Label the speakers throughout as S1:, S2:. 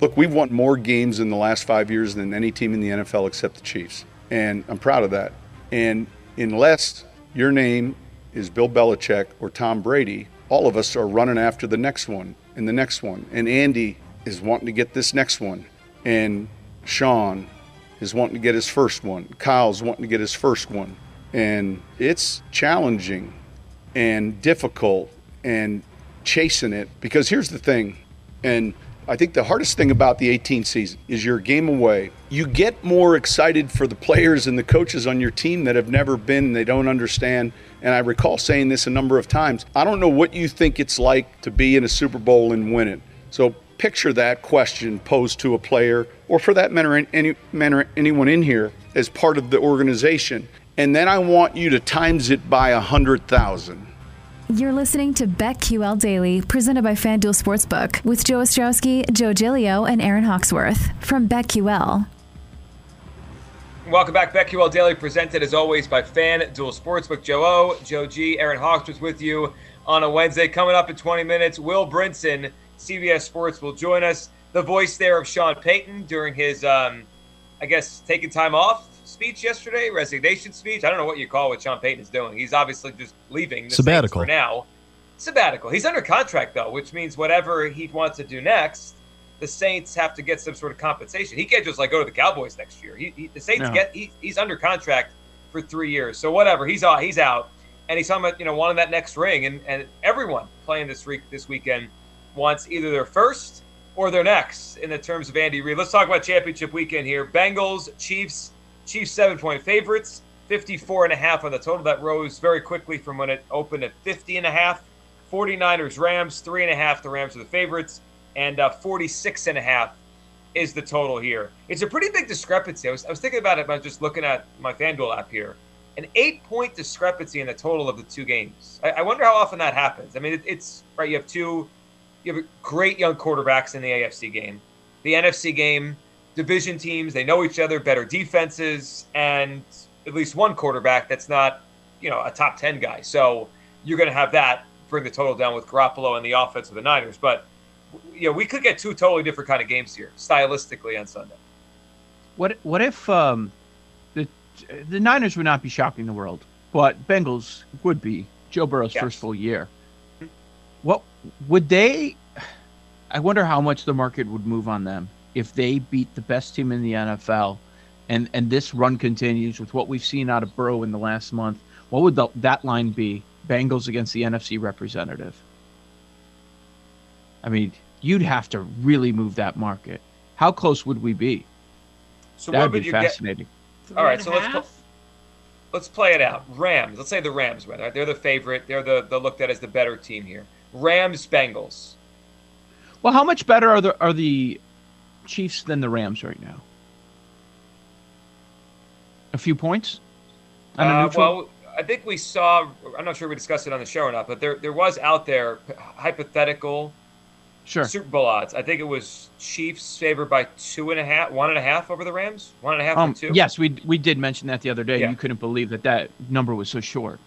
S1: Look, we've won more games in the last five years than any team in the NFL except the Chiefs. And I'm proud of that. And unless your name is Bill Belichick or Tom Brady, all of us are running after the next one and the next one. And Andy is wanting to get this next one. And Sean is wanting to get his first one. Kyle's wanting to get his first one. And it's challenging and difficult and chasing it because here's the thing. And I think the hardest thing about the 18 season is your game away. You get more excited for the players and the coaches on your team that have never been, they don't understand. And I recall saying this a number of times. I don't know what you think it's like to be in a Super Bowl and win it. So picture that question posed to a player, or for that matter, any, matter, anyone in here as part of the organization. And then I want you to times it by a 100,000.
S2: You're listening to BetQL Daily, presented by FanDuel Sportsbook, with Joe Ostrowski, Joe Gilio, and Aaron Hawksworth from BetQL.
S3: Welcome back, BetQL Daily, presented as always by FanDuel Sportsbook. Joe O, Joe G, Aaron Hawksworth with you on a Wednesday. Coming up in 20 minutes, Will Brinson, CBS Sports, will join us. The voice there of Sean Payton during his, um, I guess, taking time off speech yesterday, resignation speech. I don't know what you call what Sean Payton is doing. He's obviously just leaving the
S4: sabbatical
S3: for now. Sabbatical. He's under contract though, which means whatever he wants to do next, the Saints have to get some sort of compensation. He can't just like go to the Cowboys next year. He, he the Saints no. get he, he's under contract for three years. So whatever, he's out. He's out, and he's talking about you know wanting that next ring, and and everyone playing this week this weekend wants either their first or their next in the terms of Andy Reid. Let's talk about championship weekend here. Bengals, Chiefs. Chiefs seven point favorites, 54 and a half on the total. That rose very quickly from when it opened at 50 and a half. 49ers, Rams, three and a half. The Rams are the favorites and uh, 46 and a half is the total here. It's a pretty big discrepancy. I was, I was thinking about it by just looking at my FanDuel app here. An eight point discrepancy in the total of the two games. I, I wonder how often that happens. I mean, it, it's right. You have two, you have great young quarterbacks in the AFC game. The NFC game, division teams, they know each other, better defenses, and at least one quarterback that's not, you know, a top 10 guy. So you're going to have that bring the total down with Garoppolo and the offense of the Niners. But you know, we could get two totally different kind of games here, stylistically on Sunday.
S5: What what if um, the the Niners would not be shocking the world, but Bengals would be Joe Burrow's yes. first full year? What would they? I wonder how much the market would move on them if they beat the best team in the NFL, and and this run continues with what we've seen out of Burrow in the last month. What would the, that line be? Bengals against the NFC representative. I mean, you'd have to really move that market. How close would we be?
S3: So
S5: That'd be fascinating.
S3: All right, so let's pl- let's play it out. Rams. Let's say the Rams win. Right? They're the favorite. They're the, the looked at as the better team here. Rams Bengals.
S5: Well, how much better are the are the Chiefs than the Rams right now? A few points.
S3: Uh, well, I think we saw. I'm not sure we discussed it on the show or not, but there there was out there hypothetical
S5: Sure.
S3: Super Bowl odds. I think it was Chiefs favored by two and a half, one and a half over the Rams. One and a half um, two.
S5: Yes, we we did mention that the other day. Yeah. You couldn't believe that that number was so short.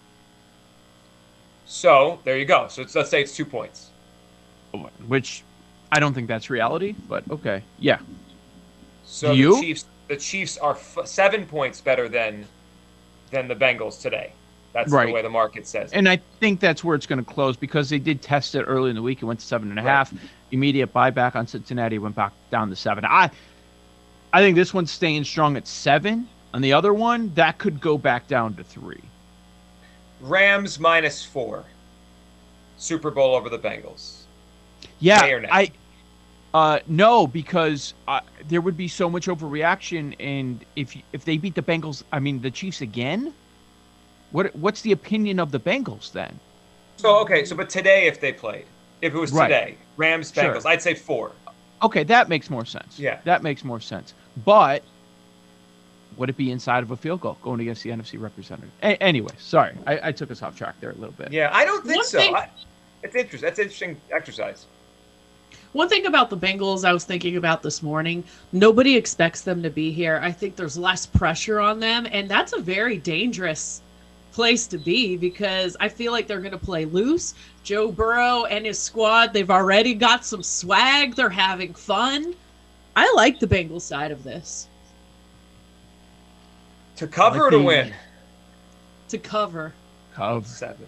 S3: So there you go. So let's say it's two points.
S5: Which I don't think that's reality, but okay. Yeah.
S3: So
S5: you?
S3: the Chiefs, the Chiefs are f- seven points better than than the Bengals today. That's right. the way the market says.
S5: And I think that's where it's going to close because they did test it early in the week. It went to seven and a right. half. Immediate buyback on Cincinnati went back down to seven. I, I think this one's staying strong at seven. On the other one, that could go back down to three.
S3: Rams minus four. Super Bowl over the Bengals.
S5: Yeah, I uh, no, because uh, there would be so much overreaction, and if if they beat the Bengals, I mean the Chiefs again. What what's the opinion of the Bengals then?
S3: So okay, so but today if they played, if it was
S5: Right.
S3: today, Rams Bengals,
S5: Sure.
S3: I'd say four.
S5: Okay, that makes more sense.
S3: Yeah.
S5: that makes more sense. But would it be inside of a field goal going against the NFC representative? A- anyway, sorry, I, I took us off track there a little bit.
S3: Yeah, I don't think
S4: One
S3: so.
S4: thing-
S3: I, it's interesting. That's an interesting exercise.
S4: One thing about the Bengals I was thinking about this morning, nobody expects them to be here. I think there's less pressure on them, and that's a very dangerous place to be because I feel like they're going to play loose. Joe Burrow and his squad, they've already got some swag. They're having fun. I like the Bengals side of this
S3: To cover
S5: Like
S3: or to
S5: the-
S3: win?
S4: to cover.
S5: Of
S3: Seven.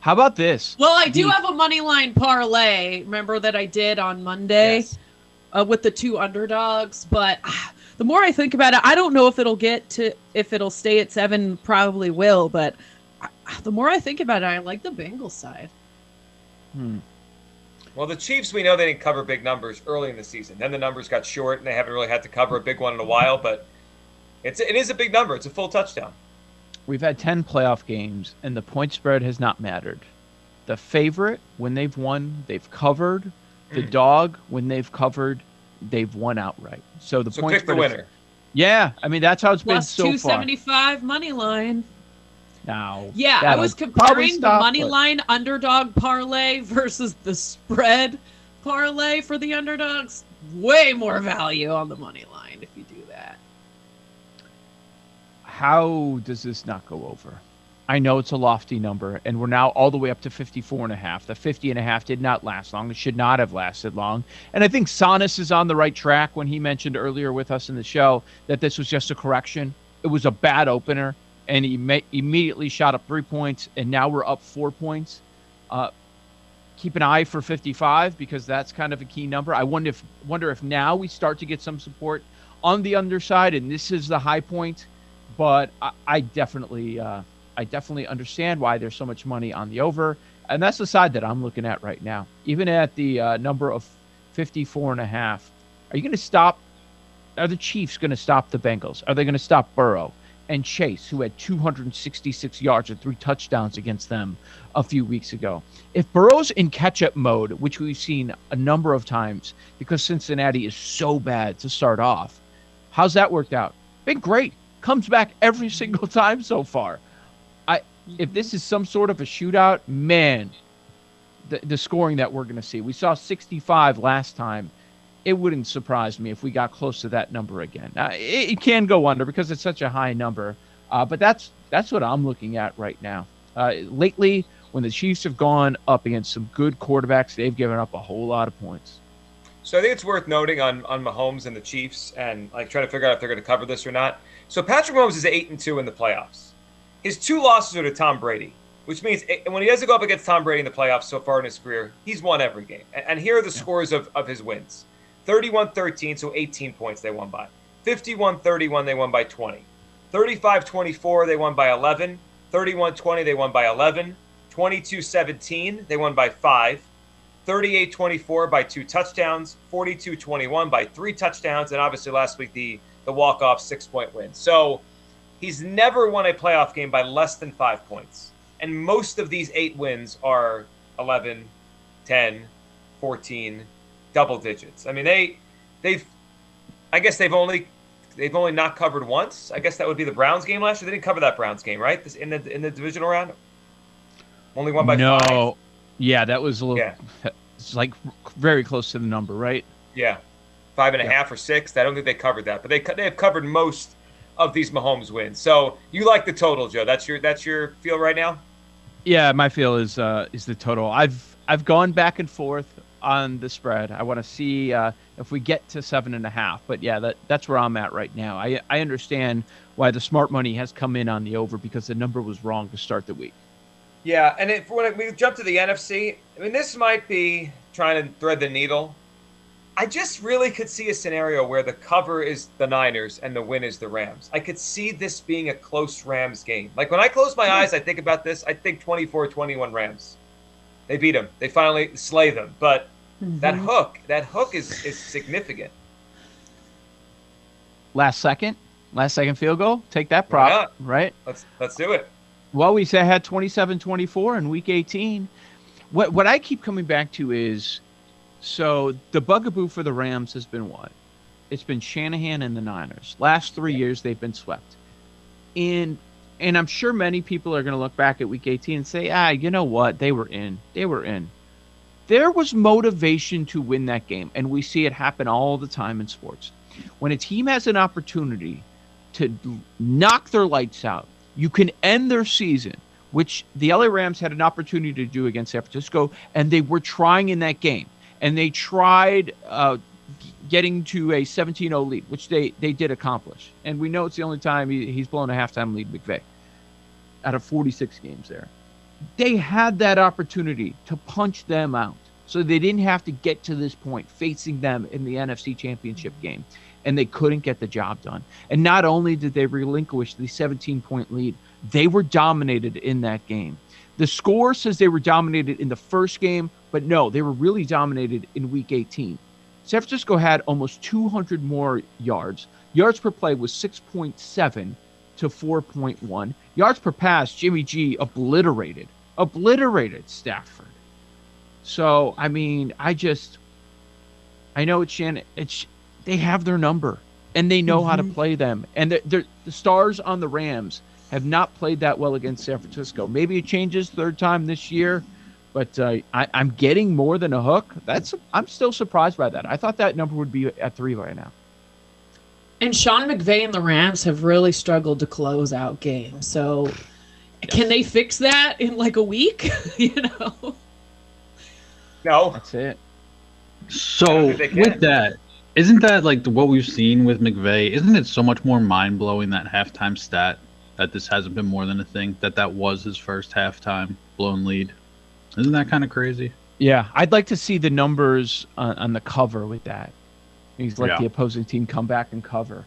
S5: How about this?
S4: Well, I do
S5: The-
S4: have a money line parlay. Remember that I did on Monday?
S3: Yes.
S4: uh, with the two underdogs. But ah, the more I think about it, I don't know if it'll get to if it'll stay at seven. Probably will, but ah, the more I think about it, I like the Bengals side.
S5: Hmm.
S3: Well, the Chiefs, we know they didn't cover big numbers early in the season. Then the numbers got short, and they haven't really had to cover a big one in a while. But it's it is a big number. It's a full touchdown.
S5: We've had 10 playoff games, and the point spread has not mattered. The favorite, when they've won, they've covered. The
S3: Mm.
S5: dog, when they've covered, they've won outright. So the
S3: So
S5: point
S3: pick the
S5: spread is-
S3: winner.
S5: yeah, I mean that's how it's been
S4: Plus
S5: so
S4: two
S5: far.
S4: seventy five money line.
S5: Now,
S4: Yeah, I was
S5: probably
S4: comparing the money
S5: but-
S4: line underdog parlay versus the spread parlay for the underdogs. Way more value on the money line if you do that.
S5: How does this not go over? I know it's a lofty number, and we're now all the way up to 54 and a half. The 50 and a half did not last long. It should not have lasted long. And I think Sonis is on the right track when he mentioned earlier with us in the show that this was just a correction. It was a bad opener, and he immediately shot up three points, and now we're up four points. Uh, keep an eye for 55 because that's kind of a key number. I wonder if wonder if now we start to get some support on the underside, and this is the high point. But I, I definitely, uh, I definitely understand why there's so much money on the over, and that's the side that I'm looking at right now. Even at the uh, number of 54 and a half, are you going to stop? Are the Chiefs going to stop the Bengals? Are they going to stop Burrow and Chase, who had 266 yards and three touchdowns against them a few weeks ago? If Burrow's in catch-up mode, which we've seen a number of times because Cincinnati is so bad to start off, how's that worked out? Been great. Comes back every single time so far. I if this is some sort of a shootout, man, the the scoring that we're going to see. We saw 65 last time. It wouldn't surprise me if we got close to that number again. Now, it, it can go under because it's such a high number, uh, but that's that's what I'm looking at right now. Uh, lately, when the Chiefs have gone up against some good quarterbacks, they've given up a whole lot of points.
S3: So I think it's worth noting on on Mahomes and the Chiefs, and like trying to figure out if they're going to cover this or not. So Patrick Mahomes is eight and two in the playoffs. His two losses are to Tom Brady, which means eh, when he doesn't go up against Tom Brady in the playoffs so far in his career, he's won every game. And, and here are the scores of, of his wins 31 13, so 18 points they won by. 51 31, they won by 20. 35 24, they won by 11. 31 20, they won by 11. 22 17, they won by 5. 38 24 by two touchdowns, 42 21 by three touchdowns, and obviously last week the, the walk off six point win. So he's never won a playoff game by less than five points. And most of these eight wins are 11, 10, 14, double digits. I mean, they, they've, I guess they've only, they've only not covered once. I guess that would be the Browns game last year. They didn't cover that Browns game, right? This in the in the divisional round. Only one by
S5: no,
S3: five.
S5: Yeah, that was a little.
S3: Yeah.
S5: It's like very close to the number, right?
S3: Yeah, five and a
S5: Yeah.
S3: half or six. I don't think they covered that, but they they have covered most of these Mahomes wins. So you like the total, Joe? That's your that's your feel right now.
S5: Yeah, my feel is uh, is the total. I've I've gone back and forth on the spread. I want to see uh, if we get to seven and a half. But yeah, that that's where I'm at right now. I I understand why the smart money has come in on the over because the number was wrong to start the week.
S3: Yeah, and if when we jump to the NFC, I mean, this might be trying to thread the needle. I just really could see a scenario where the cover is the Niners and the win is the Rams. I could see this being a close Rams game. Like when I close my eyes, I think about this, I think 24 21 Rams. They beat them. They finally slay them. But mm-hmm. that hook, that hook is, is significant.
S5: Last second, last second field goal. Take that prop, right?
S3: Let's let's do it.
S5: Well, we had 27-24 in week 18. What what I keep coming back to is so the bugaboo for the Rams has been what? It's been Shanahan and the Niners. Last three years they've been swept. And and I'm sure many people are going to look back at Week 18 and say, ah, you know what? They were in. They were in. There was motivation to win that game, and we see it happen all the time in sports. When a team has an opportunity to knock their lights out, you can end their season, which the LA Rams had an opportunity to do against San Francisco, and they were trying in that game and they tried uh, getting to a 17-0 lead, which they they did accomplish. And we know it's the only time he, he's blown a halftime lead, McVay, out of 46 games there. They had that opportunity to punch them out, so they didn't have to get to this point facing them in the NFC Championship game, and they couldn't get the job done. And not only did they relinquish the 17-point lead, they were dominated in that game. The score says they were dominated in the first game, but no, they were really dominated in week 18. San Francisco had almost 200 more yards. Yards per play was 6.7 to 4.1. Yards per pass, Jimmy G obliterated, obliterated Stafford. So, I mean, I just, I know it's Shannon, it's, they have their number and they know mm-hmm. how to mm-hmm. play them. And the, the stars on the Rams have not played that well against San Francisco. Maybe it changes third time this year, but uh, I, am getting more than a hook. That's I'm still surprised by that. I thought that number would be at three right now.
S4: And Sean McVay and the Rams have really struggled to close out games. So, yes. can they fix that in like a week? you know.
S3: No,
S5: that's it.
S6: So with that, isn't that like what we've seen with McVay? Isn't it so much more mind blowing that halftime stat that this hasn't been more than a thing. That that was his first halftime blown lead. Isn't that kind of crazy?
S5: Yeah, I'd like to see the numbers on, on the cover with that. He's let yeah. the opposing team come back and cover.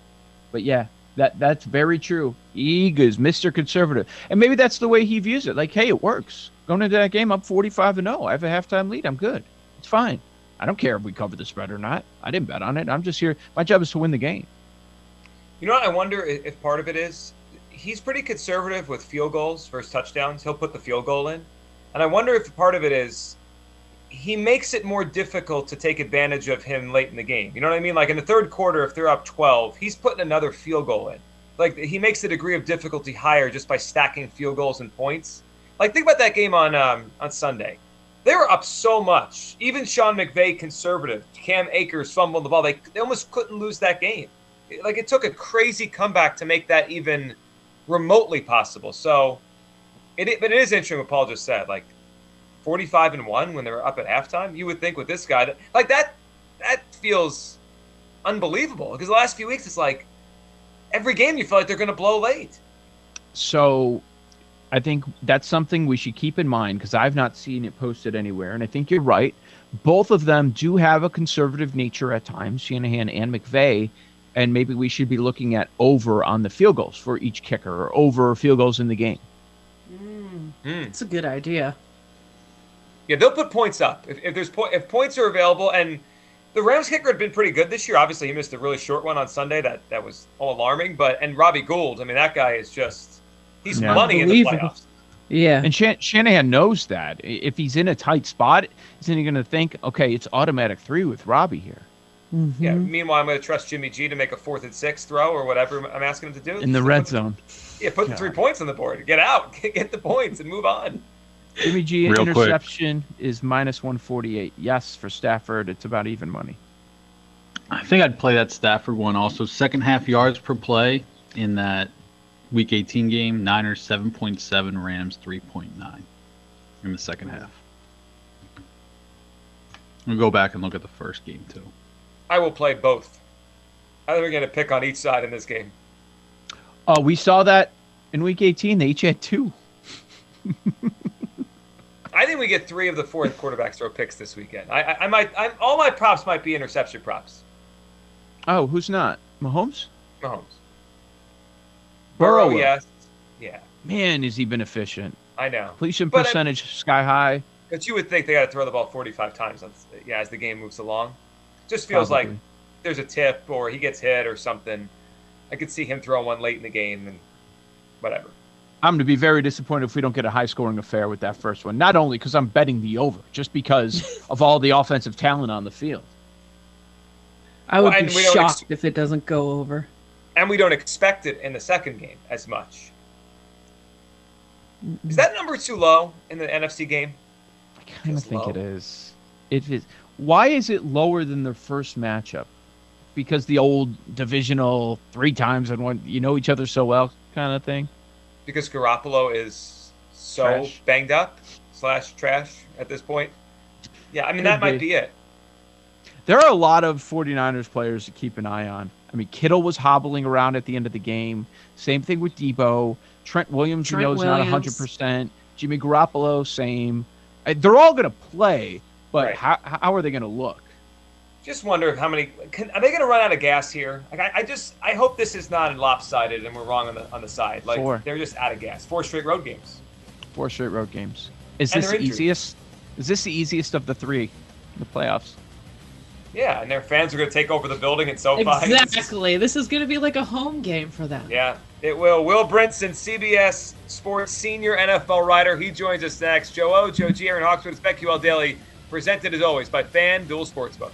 S5: But yeah, that that's very true. Eagles, Mr. Conservative, and maybe that's the way he views it. Like, hey, it works. Going into that game, I'm 45 and 0. I have a halftime lead. I'm good. It's fine. I don't care if we cover the spread or not. I didn't bet on it. I'm just here. My job is to win the game.
S3: You know what? I wonder if part of it is he's pretty conservative with field goals versus touchdowns. He'll put the field goal in. And I wonder if part of it is he makes it more difficult to take advantage of him late in the game. You know what I mean? Like in the third quarter, if they're up 12, he's putting another field goal in. Like he makes the degree of difficulty higher just by stacking field goals and points. Like think about that game on um, on Sunday. They were up so much. Even Sean McVay, conservative, Cam Akers fumbled the ball. They, they almost couldn't lose that game. Like it took a crazy comeback to make that even remotely possible. So, it, but it is interesting what Paul just said. Like, 45 and one when they were up at halftime. You would think with this guy, that, like that, that feels unbelievable. Because the last few weeks, it's like every game you feel like they're going to blow late.
S5: So, I think that's something we should keep in mind because I've not seen it posted anywhere, and I think you're right. Both of them do have a conservative nature at times, Shanahan and McVay. and maybe we should be looking at over on the field goals for each kicker or over field goals in the game.
S4: Mm, mm. That's a good idea.
S3: Yeah, they'll put points up if, if there's po- if points are available. And the Rams kicker had been pretty good this year. Obviously, he missed a really short one on Sunday. That that was all alarming. But and Robbie Gould, I mean, that guy is just he's yeah. money in the playoffs.
S5: Yeah. And Shan- Shanahan knows that. If he's in a tight spot, isn't he going to think, okay, it's automatic three with Robbie here?
S3: Mm-hmm. Yeah. Meanwhile, I'm going to trust Jimmy G to make a fourth and six throw or whatever I'm asking him to do.
S5: In the red zone.
S3: Yeah, put the three points on the board. Get out, get the points, and move on.
S5: Jimmy G Real interception quick. is minus 148. Yes, for Stafford, it's about even money.
S6: I think I'd play that Stafford one also. Second half yards per play in that Week 18 game. Niners 7.7, Rams 3.9 in the second half. We'll go back and look at the first game too.
S3: I will play both. I think we're going to pick on each side in this game.
S5: Oh, we saw that in week 18. They each had two.
S3: I think we get three of the fourth quarterbacks throw picks this weekend. I, I, I might. I, all my props might be interception props.
S5: Oh, who's not? Mahomes.
S3: Mahomes.
S5: Burrow.
S3: Burrow yes. Yeah.
S5: Man, is he been efficient?
S3: I know.
S5: Completion but percentage I, sky high.
S3: But you would think they got to throw the ball 45 times. yeah, as the game moves along, just feels Probably. like there's a tip or he gets hit or something. I could see him throw one late in the game and whatever.
S5: I'm going to be very disappointed if we don't get a high scoring affair with that first one. Not only because I'm betting the over, just because of all the offensive talent on the field.
S4: I would well, be shocked ex- if it doesn't go over.
S3: And we don't expect it in the second game as much. Is that number too low in the NFC game?
S5: I kind of think low. it is. It is. Why is it lower than their first matchup? Because the old divisional three times and one, you know each other so well kind of thing
S3: because Garoppolo is so trash. banged up slash trash at this point. Yeah, I mean, that might be it.
S5: There are a lot of 49ers players to keep an eye on. I mean, Kittle was hobbling around at the end of the game. Same thing with Deebo. Trent Williams, Trent you know, is not 100%. Jimmy Garoppolo, same. They're all going to play, but right. how, how are they going to look?
S3: just wonder how many can, are they going to run out of gas here? Like I, I, just I hope this is not lopsided and we're wrong on the on the side. Like Four. they're just out of gas. Four straight road games.
S5: Four straight road games. Is and this the easiest? Is this the easiest of the three, the playoffs?
S3: Yeah, and their fans are going to take over the building in SoFi.
S4: Exactly. This is going to be like a home game for them.
S3: Yeah, it will. Will Brinson, CBS Sports senior NFL writer, he joins us next. Joe O, Joe G, Aaron Hawksworth, BetQL Daily, presented as always by FanDuel Sportsbook.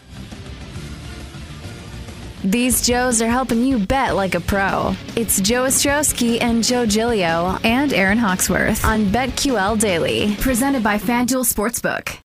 S2: These Joes are helping you bet like a pro. It's Joe Ostrowski and Joe Gilio and Aaron Hawksworth on BetQL Daily, presented by FanDuel Sportsbook.